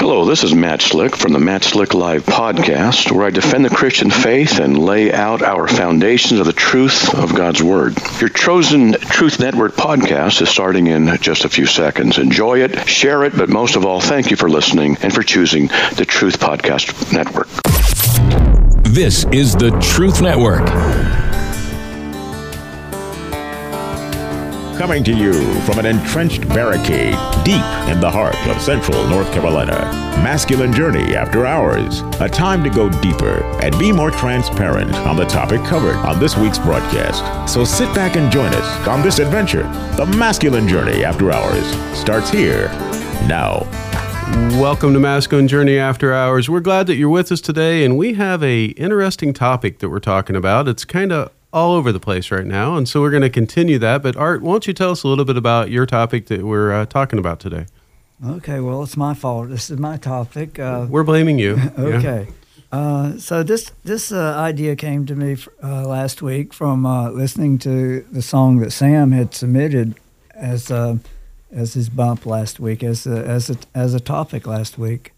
Hello, this is Matt Slick from the Matt Slick Live podcast, where I defend the Christian faith and lay out our foundations of the truth of God's Word. Your chosen Truth Network podcast is starting in just a few seconds. Enjoy it, share it, but most of all, thank you for listening and for choosing the Truth Podcast Network. This is the Truth Network. Coming to you from an entrenched barricade deep in the heart of central North Carolina. Masculine Journey After Hours. A time to go deeper and be more transparent on the topic covered on this week's broadcast. So sit back and join us on this adventure. The Masculine Journey After Hours starts here now. Welcome to Masculine Journey After Hours. We're glad that you're with us today, and we have a interesting topic that we're talking about. It's kind of all over the place right now, and so we're going to continue that. But Art, won't you tell us a little bit about your topic that we're uh, talking about today? Okay, well, it's my fault. This is my topic. Uh, we're blaming you. okay. Yeah. Uh, so this this uh, idea came to me uh, last week from uh, listening to the song that Sam had submitted as as his bump last week, as a, as a, as a topic last week.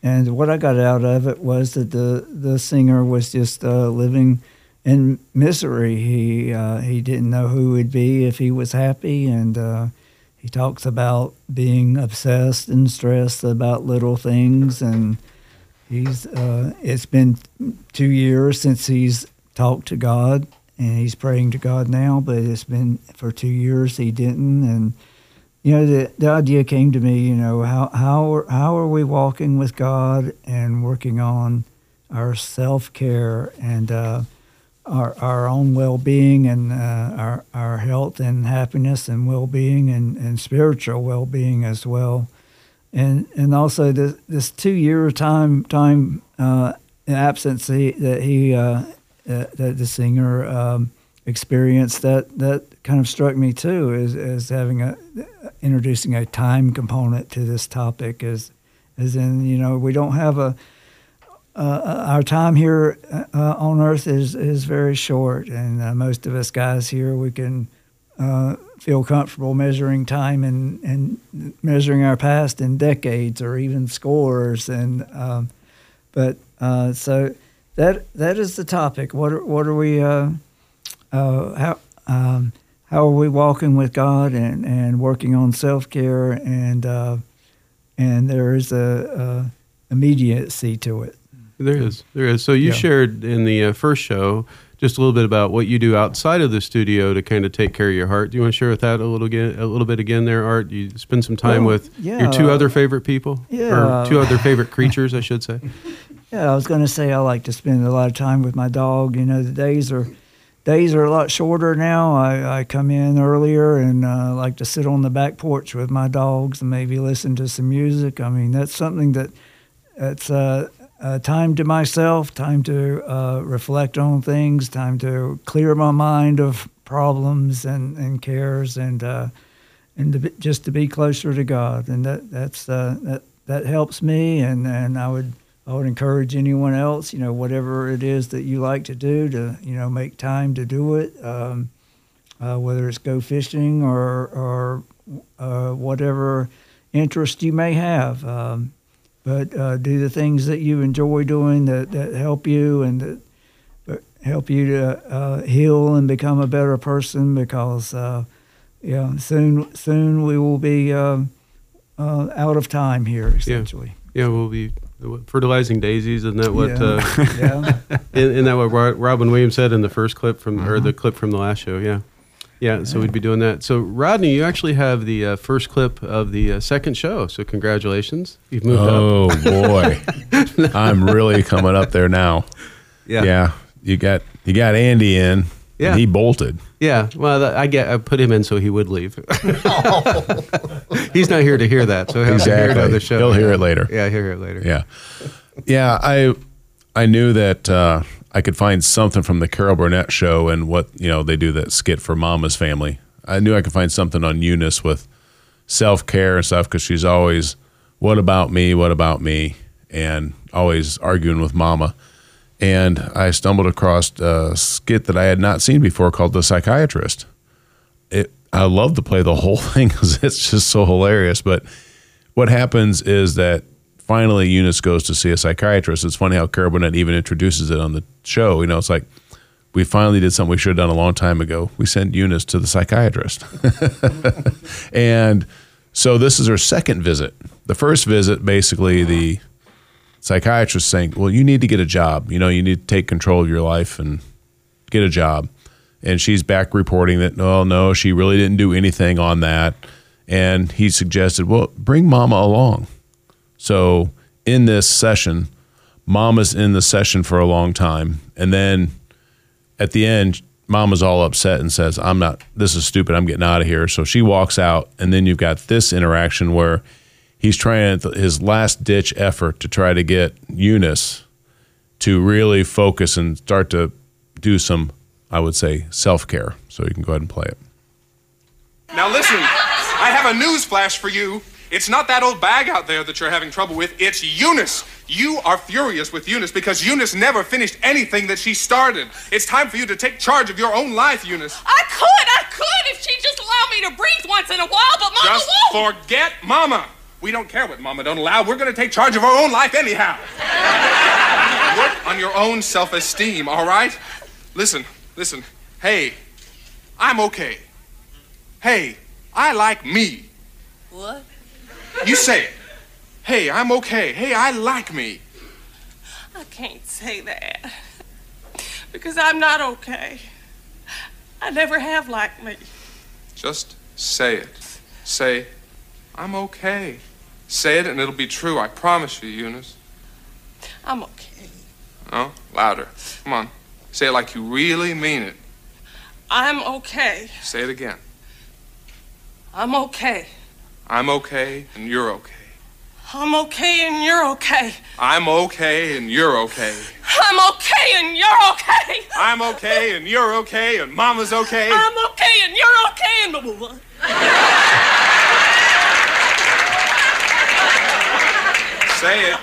And what I got out of it was that the, the singer was just living in misery. He uh, he didn't know who he'd be if he was happy, and uh, he talks about being obsessed and stressed about little things. And he's uh, it's been two years since he's talked to God, and he's praying to God now. But it's been for two years he didn't, and you know the the idea came to me. You know how how are, how are we walking with God and working on our self care and uh, our, our own well-being and uh, our, our health and happiness and well-being and, and spiritual well-being as well. And and also this, this two-year time time uh, absence that he uh, that the singer um, experienced that that kind of struck me too as, as having a introducing a time component to this topic as as in you know we don't have a uh, our time here uh, on Earth is is very short, and uh, most of us guys here we can uh, feel comfortable measuring time and and measuring our past in decades or even scores, and um, but uh, so that that is the topic. What are, what are we uh, how um, how are we walking with God and, and working on self care and and there is a, a immediacy to it. There is, there is. So you yeah. shared in the uh, first show just a little bit about what you do outside of the studio to kind of take care of your heart. Do you want to share with that a little again, a little bit again there, Art? You spend some time well, with yeah, your two other favorite people, yeah, or two other favorite creatures, I should say. Yeah, I was going to say I like to spend a lot of time with my dog. You know, the days are days are a lot shorter now. I, I come in earlier and uh, like to sit on the back porch with my dogs and maybe listen to some music. I mean, that's something that that's uh, uh, time to myself, time to uh, reflect on things, time to clear my mind of problems and, and cares, and uh, and to just to be closer to God, and that that's uh, that that helps me, and, and I would I would encourage anyone else, you know, whatever it is that you like to do, to you know make time to do it, um, uh, whether it's go fishing or or uh, whatever interest you may have. Um, but uh, do the things that you enjoy doing that, that help you and that help you to uh, heal and become a better person because uh, yeah soon soon we will be uh, uh, out of time here essentially. Yeah, yeah we'll be fertilizing daisies isn't that what yeah, uh, yeah. isn't that what Robin Williams said in the first clip from or the mm-hmm. clip from the last show? Yeah yeah, so we'd be doing that. So, Rodney, you actually have the uh, first clip of the uh, second show. So, congratulations. You've moved oh, up. Oh, boy. I'm really coming up there now. Yeah. Yeah. You got you got Andy in. Yeah. he bolted. Yeah. Well, I get I put him in so he would leave. He's not here to hear that. So he'll exactly. hear it the show. He'll hear it later. Yeah, he'll hear it later. Yeah. Yeah, I I knew that uh, I could find something from the Carol Burnett show and what you know they do that skit for Mama's Family. I knew I could find something on Eunice with self care and stuff because she's always, "What about me? What about me?" and always arguing with Mama. And I stumbled across a skit that I had not seen before called "The Psychiatrist." It I love to play the whole thing because it's just so hilarious. But what happens is that finally Eunice goes to see a psychiatrist. It's funny how Carol Burnett even introduces it on the show. You know, it's like we finally did something we should have done a long time ago. We sent Eunice to the psychiatrist. and so this is her second visit. The first visit, basically, the psychiatrist saying, Well, you need to get a job. You know, you need to take control of your life and get a job. And she's back reporting that, oh, no, she really didn't do anything on that. And he suggested, Well, bring mama along. So in this session, mama's in the session for a long time. And then at the end, mama's all upset and says, I'm not, this is stupid. I'm getting out of here. So she walks out. And then you've got this interaction where he's trying his last ditch effort to try to get Eunice to really focus and start to do some, I would say, self care. So you can go ahead and play it. Now listen, I have a news flash for you. It's not that old bag out there that you're having trouble with. It's Eunice. You are furious with Eunice because Eunice never finished anything that she started. It's time for you to take charge of your own life, Eunice. I could, I could if she'd just allow me to breathe once in a while, but Mama just won't. forget Mama. We don't care what Mama don't allow. We're going to take charge of our own life anyhow. Work on your own self-esteem, all right? Listen, listen. Hey, I'm okay. Hey, I like me. What? You say it. Hey, I'm okay. Hey, I like me. I can't say that. Because I'm not okay. I never have liked me. Just say it. Say, I'm okay. Say it and it'll be true. I promise you, Eunice. I'm okay. Oh, louder. Come on. Say it like you really mean it. I'm okay. Say it again. I'm okay. I'm okay and you're okay. I'm okay and you're okay. I'm okay and you're okay. I'm okay and you're okay. I'm okay and you're okay and Mama's okay. I'm okay and you're okay and what? Say it.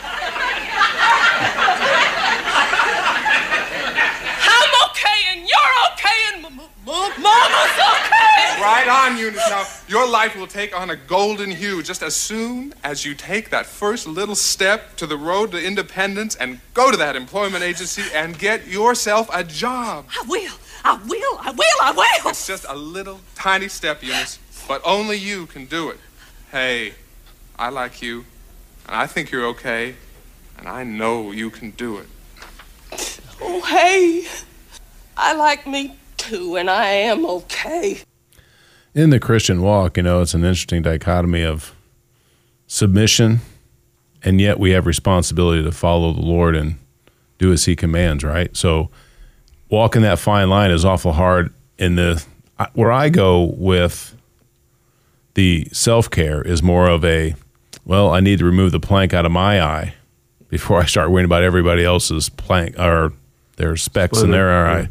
I'm okay and you're okay and m- m- Mama's okay. Right on, Eunice. Now, your life will take on a golden hue just as soon as you take that first little step to the road to independence and go to that employment agency and get yourself a job. I will. I will. I will. I will. It's just a little tiny step, Eunice, but only you can do it. Hey, I like you, and I think you're okay, and I know you can do it. Oh, hey. I like me too, and I am okay. In the Christian walk, you know, it's an interesting dichotomy of submission, and yet we have responsibility to follow the Lord and do as He commands, right? So, walking that fine line is awful hard. In the where I go with the self care is more of a, well, I need to remove the plank out of my eye before I start worrying about everybody else's plank or their specks in their eye.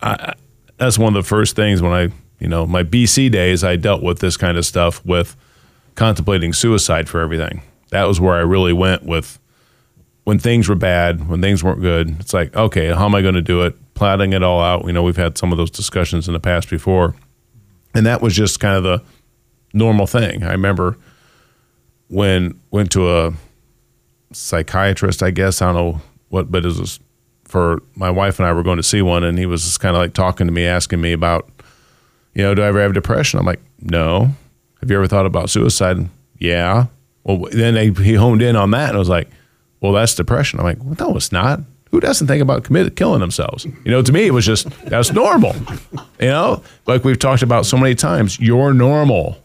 I, that's one of the first things when I, you know, my BC days, I dealt with this kind of stuff with contemplating suicide for everything. That was where I really went with when things were bad, when things weren't good. It's like, okay, how am I going to do it? Plotting it all out. You know, we've had some of those discussions in the past before. And that was just kind of the normal thing. I remember when went to a psychiatrist, I guess, I don't know what, but it was for my wife and I were going to see one, and he was just kind of like talking to me, asking me about, you know, do I ever have depression? I'm like, no. Have you ever thought about suicide? Yeah. Well, then they, he honed in on that, and I was like, well, that's depression. I'm like, well, no, it's not. Who doesn't think about committed killing themselves? You know, to me, it was just that's normal. You know, like we've talked about so many times, you're normal.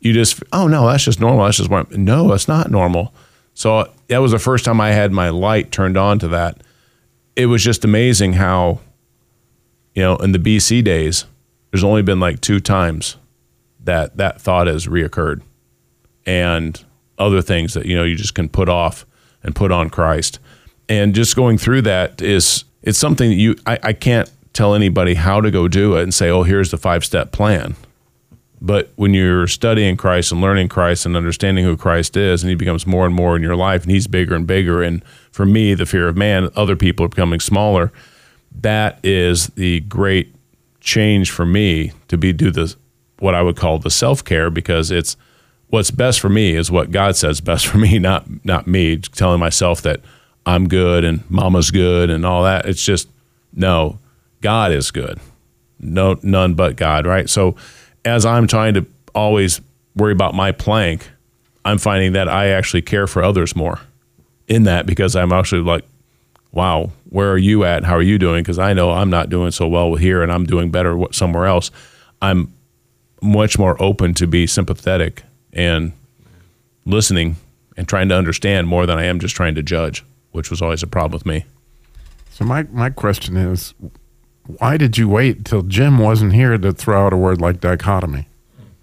You just, oh no, that's just normal. That's just what. I'm, no, that's not normal. So that was the first time I had my light turned on to that it was just amazing how, you know, in the BC days, there's only been like two times that that thought has reoccurred, and other things that you know you just can put off and put on Christ, and just going through that is it's something that you I, I can't tell anybody how to go do it and say, oh, here's the five step plan. But when you're studying Christ and learning Christ and understanding who Christ is, and He becomes more and more in your life, and He's bigger and bigger, and for me, the fear of man, other people are becoming smaller. That is the great change for me to be do this what I would call the self care because it's what's best for me is what God says best for me, not not me telling myself that I'm good and mama's good and all that. It's just no, God is good. No none but God, right? So as I'm trying to always worry about my plank, I'm finding that I actually care for others more in that because I'm actually like, wow, where are you at? How are you doing? Because I know I'm not doing so well here and I'm doing better somewhere else. I'm much more open to be sympathetic and listening and trying to understand more than I am just trying to judge, which was always a problem with me. So my my question is, why did you wait till Jim wasn't here to throw out a word like dichotomy?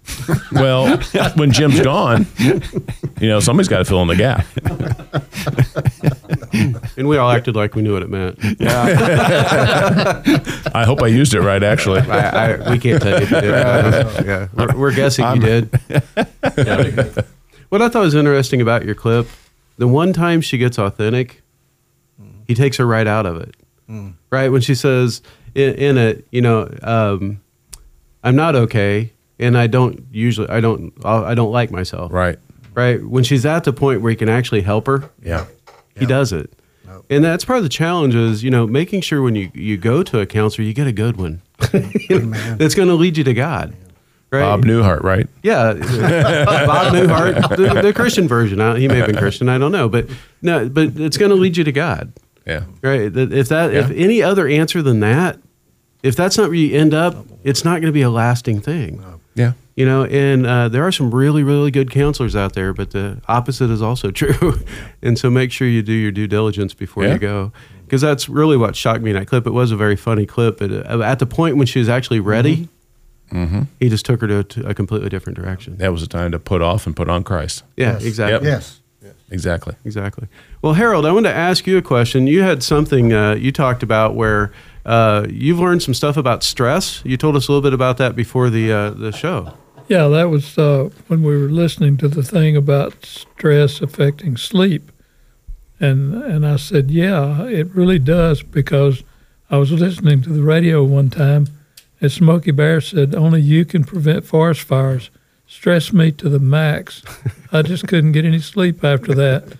well, when Jim's gone, you know, somebody's got to fill in the gap. and we all acted like we knew what it meant. Yeah. I hope I used it right, actually. I, I, we can't tell you if you did. yeah. We're, we're guessing I'm, you did. Yeah. What I thought was interesting about your clip, the one time she gets authentic, he takes her right out of it. Mm. Right? When she says in, in it, you know, um, I'm not okay and I don't usually I don't I don't like myself. Right. Right. When she's at the point where he can actually help her. Yeah. He does it. Nope. And that's part of the challenge is, you know, making sure when you, you go to a counselor, you get a good one that's going to lead you to God. Right? Bob Newhart, right? Yeah, Bob Newhart, the, the, Christian version. He may have been Christian, I don't know, but no, but it's going to lead you to God. Yeah, right. If that, yeah. if any other answer than that, if that's not where you end up, it's not going to be a lasting thing. Yeah. You know, and uh, there are some really, really good counselors out there, but the opposite is also true. and so make sure you do your due diligence before yeah. you go. Because that's really what shocked me in that clip. It was a very funny clip. But uh, at the point when she was actually ready, mm-hmm. he just took her to, to, a completely different direction. That was the time to put off and put on Christ. Yeah, yes. exactly. Yep. Yes. Exactly. Exactly. Well, Harold, I wanted to ask you a question. You had something uh, you talked about where uh, you've learned some stuff about stress. You told us a little bit about that before the uh, the show. Yeah, that was uh, when we were listening to the thing about stress affecting sleep, and and I said, yeah, it really does because I was listening to the radio one time, and Smokey Bear said only you can prevent forest fires. Stress me to the max. I just couldn't get any sleep after that.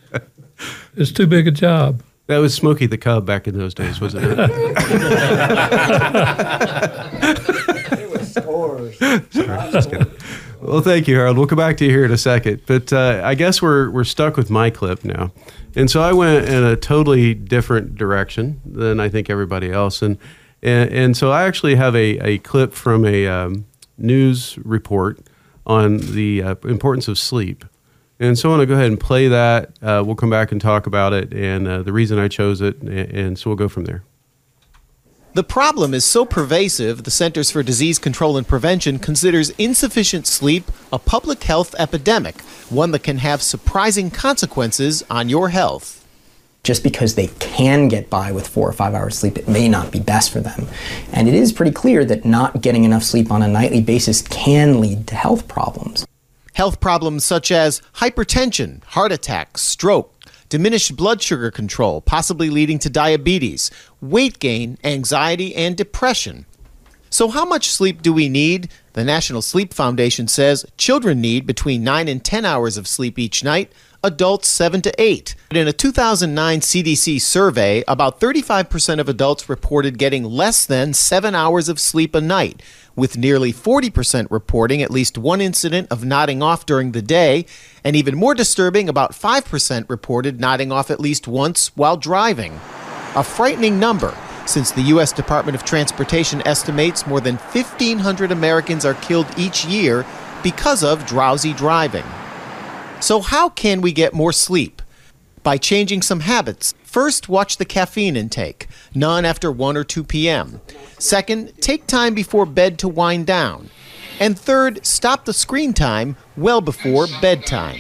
It's too big a job. That was Smokey the Cub back in those days, wasn't it? scores. Well, thank you, Harold. We'll come back to you here in a second. But uh, I guess we're, we're stuck with my clip now. And so I went in a totally different direction than I think everybody else. And, and, and so I actually have a, a clip from a um, news report on the uh, importance of sleep. And so I want to go ahead and play that. Uh, we'll come back and talk about it and uh, the reason I chose it. And, and so we'll go from there. The problem is so pervasive, the Centers for Disease Control and Prevention considers insufficient sleep a public health epidemic, one that can have surprising consequences on your health. Just because they can get by with four or five hours sleep, it may not be best for them. And it is pretty clear that not getting enough sleep on a nightly basis can lead to health problems. Health problems such as hypertension, heart attack, stroke, diminished blood sugar control, possibly leading to diabetes, weight gain, anxiety, and depression. So, how much sleep do we need? The National Sleep Foundation says children need between 9 and 10 hours of sleep each night, adults 7 to 8. In a 2009 CDC survey, about 35% of adults reported getting less than 7 hours of sleep a night, with nearly 40% reporting at least one incident of nodding off during the day, and even more disturbing, about 5% reported nodding off at least once while driving. A frightening number, since the U.S. Department of Transportation estimates more than 1,500 Americans are killed each year because of drowsy driving. So, how can we get more sleep? By changing some habits. First, watch the caffeine intake, none after 1 or 2 p.m. Second, take time before bed to wind down. And third, stop the screen time well before bedtime.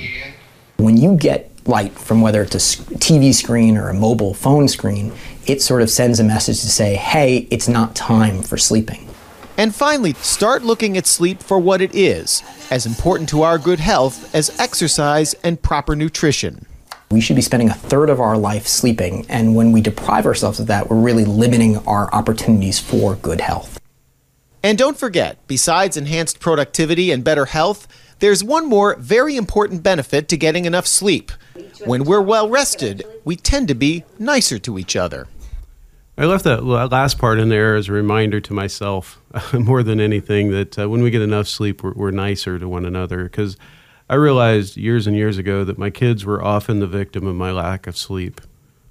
When you get light from whether it's a TV screen or a mobile phone screen, it sort of sends a message to say, hey, it's not time for sleeping. And finally, start looking at sleep for what it is, as important to our good health as exercise and proper nutrition. We should be spending a third of our life sleeping, and when we deprive ourselves of that, we're really limiting our opportunities for good health. And don't forget, besides enhanced productivity and better health, There's one more very important benefit to getting enough sleep. When we're well rested, we tend to be nicer to each other. I left that last part in there as a reminder to myself, more than anything, that uh, when we get enough sleep, we're, we're nicer to one another. Because I realized years and years ago that my kids were often the victim of my lack of sleep.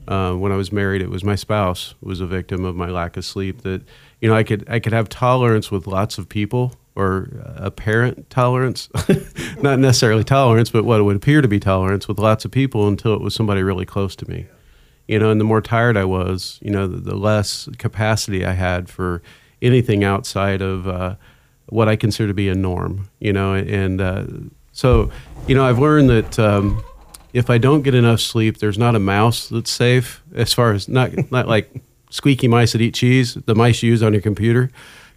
Uh, when I was married, it was my spouse was a victim of my lack of sleep. That you know, I could I could have tolerance with lots of people or apparent tolerance, not necessarily tolerance, but what would appear to be tolerance with lots of people until it was somebody really close to me. You know, and the more tired I was, you know, the, the less capacity I had for anything outside of uh, what I consider to be a norm, you know, and uh, so, you know, I've learned that um, if I don't get enough sleep, there's not a mouse that's safe as far as not not like squeaky mice that eat cheese, the mice you use on your computer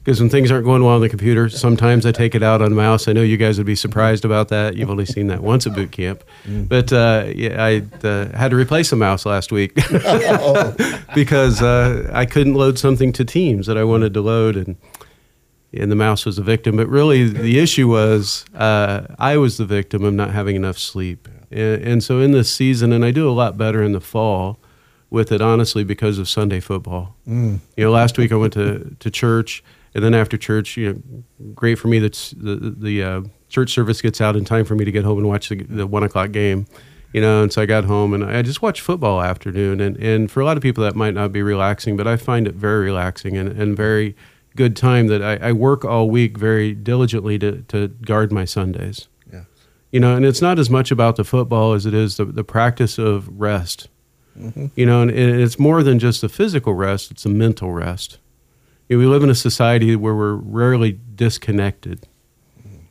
because when things aren't going well on the computer, sometimes I take it out on the mouse. I know you guys would be surprised about that. You've only seen that once at boot camp, mm. but uh, yeah, I uh, had to replace a mouse last week because uh, I couldn't load something to Teams that I wanted to load, and and the mouse was a victim. But really, the issue was uh, I was the victim of not having enough sleep, and, and so in this season, and I do a lot better in the fall with it honestly because of Sunday football. Mm. You know, last week I went to, to church and then after church, you know, great for me that the the uh, church service gets out in time for me to get home and watch the, the, one o'clock game. You know, and so I got home and I just watched football afternoon. And, and for a lot of people, that might not be relaxing, but I find it very relaxing and, and very good time that I, I work all week very diligently to, to guard my Sundays. Yeah. You know, and it's not as much about the football as it is the, the practice of rest. Mm-hmm. You know, and, and it's more than just a physical rest, it's a mental rest we live in a society where we're rarely disconnected.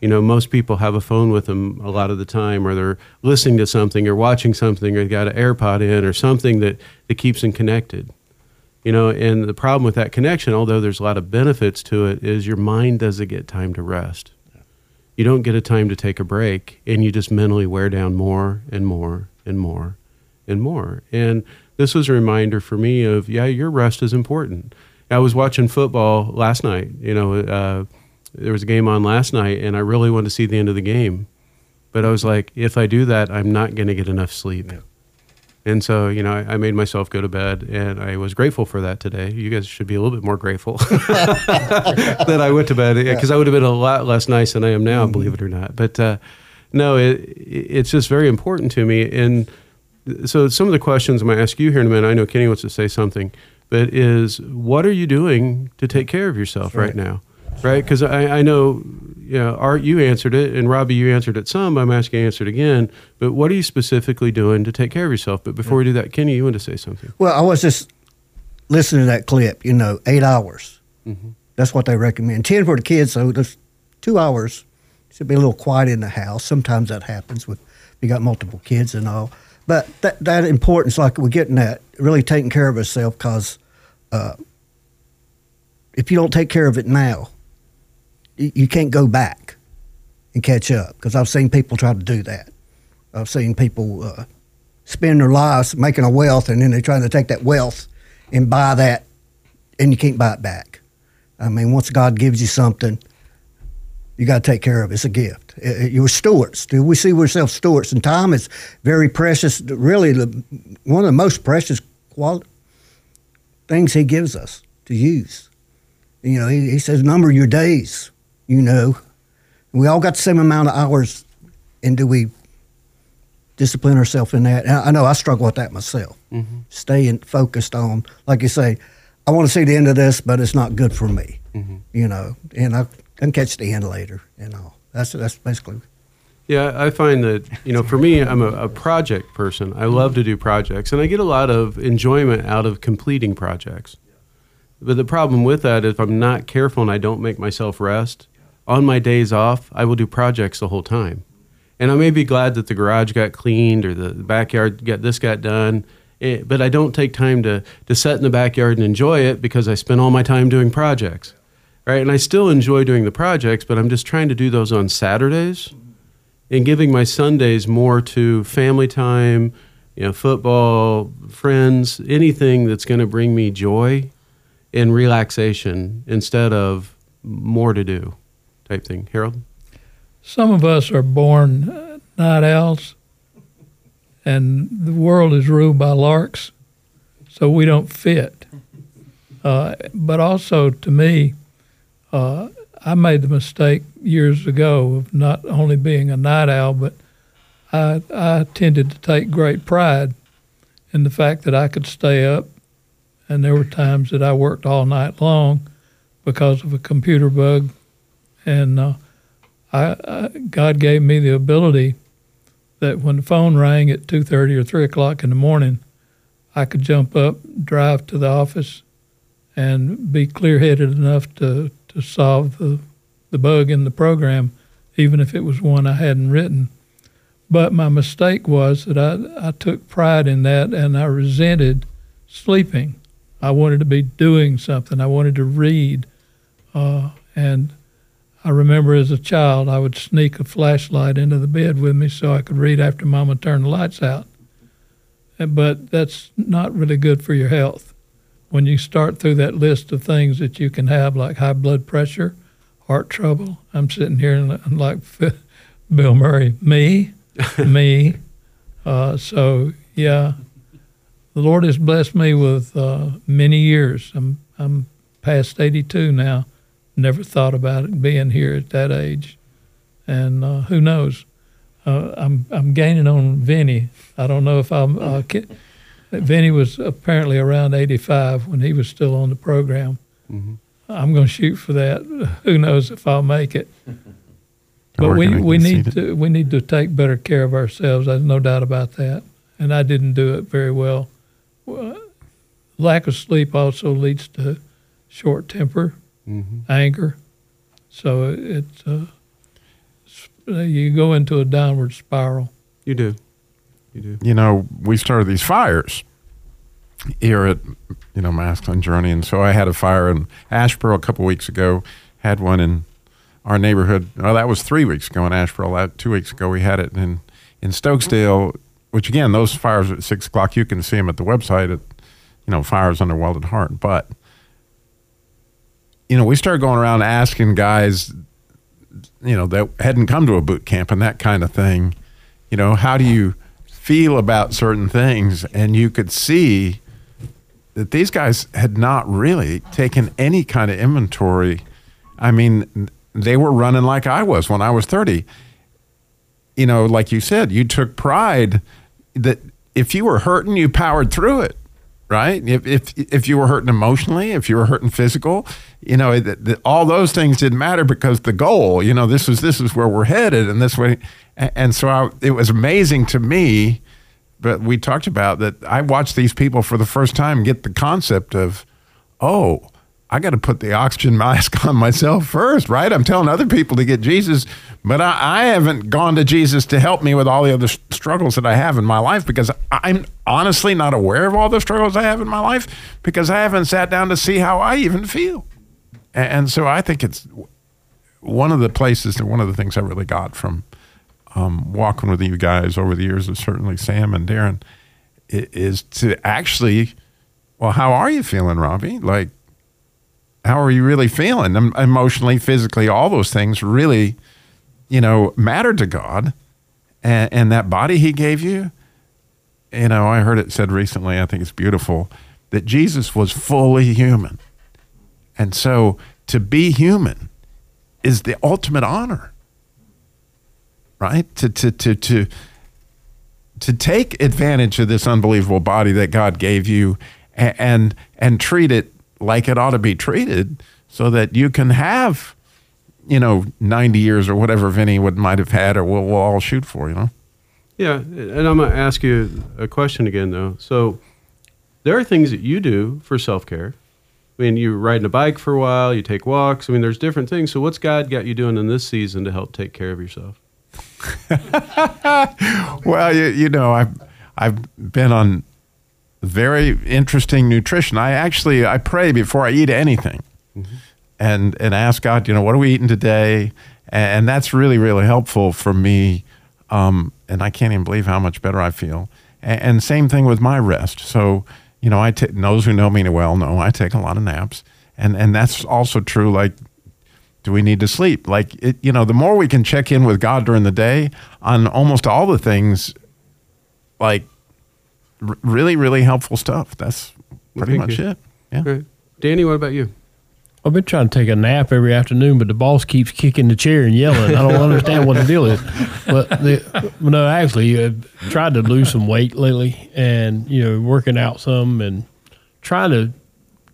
You know, most people have a phone with them a lot of the time, or they're listening to something, or watching something, or they got an AirPod in, or something that, that keeps them connected. You know, and the problem with that connection, although there's a lot of benefits to it, is your mind doesn't get time to rest. You don't get a time to take a break, and you just mentally wear down more and more and more and more. And this was a reminder for me of, yeah, your rest is important. I was watching football last night. You know, uh, there was a game on last night, and I really wanted to see the end of the game. But I was like, if I do that, I'm not going to get enough sleep. Yeah. And so, you know, I, I, made myself go to bed, and I was grateful for that today. You guys should be a little bit more grateful that I went to bed because I would have been a lot less nice than I am now, mm-hmm. believe it or not. But uh, no, it, it's just very important to me. And so, some of the questions I'm going to ask you here in a minute. I know Kenny wants to say something but is what are you doing to take care of yourself right. right, now? Right? Because I, I know, you know, Art, you answered it, and Robbie, you answered it some. I'm asking you answered again. But what are you specifically doing to take care of yourself? But before yeah. we do that, Kenny, you want to say something? Well, I was just listening to that clip. You know, eight hours. Mm-hmm. That's what they recommend. Ten for the kids, so there's two hours. Should be a little quiet in the house. Sometimes that happens with you got multiple kids and all. But that that importance, like we're getting that, really taking care of ourselves, because uh, if you don't take care of it now, you, can't go back and catch up. Because I've seen people try to do that. I've seen people uh, spend their lives making a wealth, and then they're trying to take that wealth and buy that, and you can't buy it back. I mean, once God gives you something, you got to take care of it. It's a gift. You're stewards. Do we see ourselves stewards? And time is very precious. Really, the, one of the most precious qualities things He gives us to use. You know, He, he says, number your days, you know. We all got the same amount of hours, and do we discipline ourselves in that? And I know I struggle with that myself. Mm-hmm. Staying focused on, like you say, I want to see the end of this, but it's not good for me. Mm-hmm. You know, and I can catch the end later and all. That's that's basically yeah, I find that, you know, for me, I'm a, a, project person. I love to do projects, and I get a lot of enjoyment out of completing projects. But the problem with that, if I'm not careful and I don't make myself rest, on my days off, I will do projects the whole time. And I may be glad that the garage got cleaned or the backyard got this got done, eh, but I don't take time to, to sit in the backyard and enjoy it because I spend all my time doing projects. Right? And I still enjoy doing the projects, but I'm just trying to do those on Saturdays and giving my Sundays more to family time, you know, football, friends, anything that's going to bring me joy and relaxation instead of more to do type thing. Harold? some of us are born uh, night owls, and the world is ruled by larks, so we don't fit. Uh, but also, to me, uh, I made the mistake years ago of not only being a night owl, but I, I tended to take great pride in the fact that I could stay up, and there were times that I worked all night long because of a computer bug, and uh, I, I, God gave me the ability that when the phone rang at two thirty or three o'clock in the morning, I could jump up, drive to the office, and be clear headed enough to, to solve the, the bug in the program, even if it was one I hadn't written. But my mistake was that I, I took pride in that and I resented sleeping. I wanted to be doing something. I wanted to read. Uh, and I remember as a child, I would sneak a flashlight into the bed with me so I could read after Mama turned the lights out. But that's not really good for your health. When you start through that list of things that you can have, like high blood pressure, heart trouble, I'm sitting here and I'm like Bill Murray, me, me. Uh, so yeah, the Lord has blessed me with uh, many years. I'm I'm past 82 now. Never thought about it being here at that age, and uh, who knows? Uh, I'm I'm gaining on Vinny. I don't know if I'm. Vinny was apparently around 85 when he was still on the program. Mm-hmm. I'm going to shoot for that. Who knows if I'll make it? but we we need to we need to take better care of ourselves. There's no doubt about that. And I didn't do it very well. well lack of sleep also leads to short temper, mm-hmm. anger. So it's, uh, you go into a downward spiral. You do. You do. You know, we started these fires here at you know Masculine Journey, and so I had a fire in Asheboro a couple weeks ago. Had one in our neighborhood. Oh, that was three weeks ago in Asheboro. That two weeks ago we had it in in Stokesdale. Which again, those fires at six o'clock, you can see them at the website at you know Fires Under Wild at Heart. But you know, we started going around asking guys, you know, that hadn't come to a boot camp and that kind of thing. You know, how do you feel about certain things? And you could see that these guys had not really taken any kind of inventory. I mean, they were running like I was when I was 30. You know, like you said, you took pride that if you were hurting, you powered through it, right? If if if you were hurting emotionally, if you were hurting physical, you know, all those things didn't matter because the goal, you know, this was this is where we're headed, and this way, and, so I, it was amazing to me but we talked about that I watched these people for the first time get the concept of, oh, I got to put the oxygen mask on myself first, right? I'm telling other people to get Jesus, but I, I, haven't gone to Jesus to help me with all the other struggles that I have in my life because I'm honestly not aware of all the struggles I have in my life because I haven't sat down to see how I even feel. And, and so I think it's one of the places and one of the things I really got from um, walking with you guys over the years, and certainly Sam and Darren, is to actually, well, how are you feeling, Robbie? Like, how are you really feeling emotionally, physically? All those things really, you know, matter to God, and, and that body He gave you. You know, I heard it said recently. I think it's beautiful that Jesus was fully human, and so to be human is the ultimate honor right? To to to to to take advantage of this unbelievable body that God gave you and, and and, treat it like it ought to be treated so that you can have you know 90 years or whatever Vinny would might have had or we'll, we'll all shoot for you know yeah and I'm going to ask you a question again though so there are things that you do for self-care I mean, you're riding a bike for a while, you take walks. I mean, there's different things. So, what's God got you doing in this season to help take care of yourself? well, you, you know, I've I've been on very interesting nutrition. I actually I pray before I eat anything, mm-hmm. and and ask God, you know, what are we eating today? And that's really really helpful for me. Um, and I can't even believe how much better I feel. And, and same thing with my rest. So you know, I t- those who know me well know I take a lot of naps, and and that's also true. Like do we need to sleep? Like, it, you know, the more we can check in with God during the day on almost all the things, like r- really, really helpful stuff. That's pretty Thank much you. it. Yeah. Right. Danny, what about you? I've been trying to take a nap every afternoon, but the boss keeps kicking the chair and yelling. I don't understand what the deal is. But the, no, actually, I've tried to lose some weight lately, and you know, working out some and trying to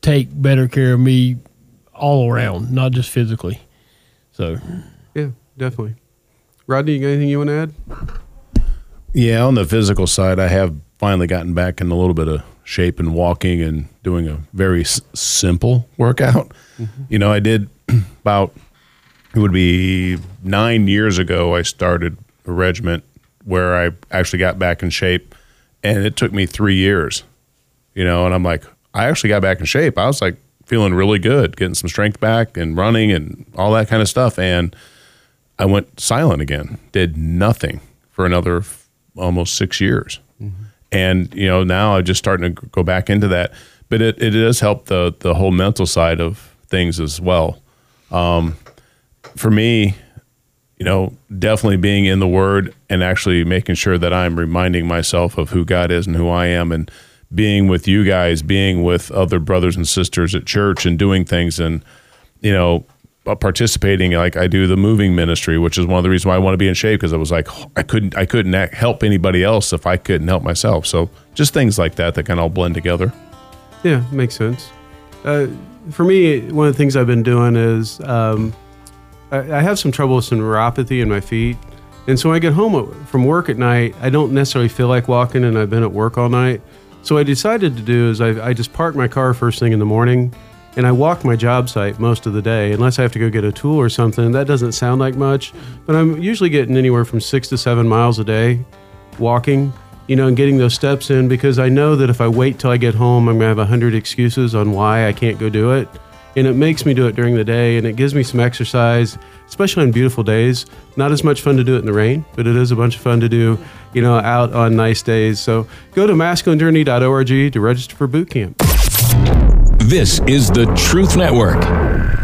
take better care of me all around, not just physically. So, Yeah, definitely. Rodney, you got anything you want to add? Yeah, on the physical side, I have finally gotten back in a little bit of shape and walking and doing a very s- simple workout. Mm-hmm. You know, I did about it would be nine years ago. I started a regiment where I actually got back in shape, and it took me three years. You know, and I'm like, I actually got back in shape. I was like feeling really good, getting some strength back and running and all that kind of stuff, and I went silent again. Did nothing for another f- almost six years, and you know now I'm just starting to go back into that. But it, it does help the the whole mental side of things as well. Um, for me, you know, definitely being in the Word and actually making sure that I'm reminding myself of who God is and who I am, and being with you guys, being with other brothers and sisters at church, and doing things, and you know, uh, participating like I do the moving ministry, which is one of the reasons why I want to be in shape because I was like I couldn't I couldn't help anybody else if I couldn't help myself. So just things like that that kind of all blend together. Yeah, makes sense. Uh, for me, one of the things I've been doing is um, I, I have some trouble with some neuropathy in my feet. And so when I get home from work at night, I don't necessarily feel like walking, and I've been at work all night. So I decided to do is I, I just park my car first thing in the morning, and I walk my job site most of the day, unless I have to go get a tool or something. That doesn't sound like much, but I'm usually getting anywhere from six to seven miles a day walking, you know, and getting those steps in because I know that if I wait till I get home, I'm going to have a hundred excuses on why I can't go do it. And it makes me do it during the day and it gives me some exercise, especially on beautiful days. Not as much fun to do it in the rain, but it is a bunch of fun to do, you know, out on nice days. So go to masculinejourney.org to register for boot camp. This is the Truth Network.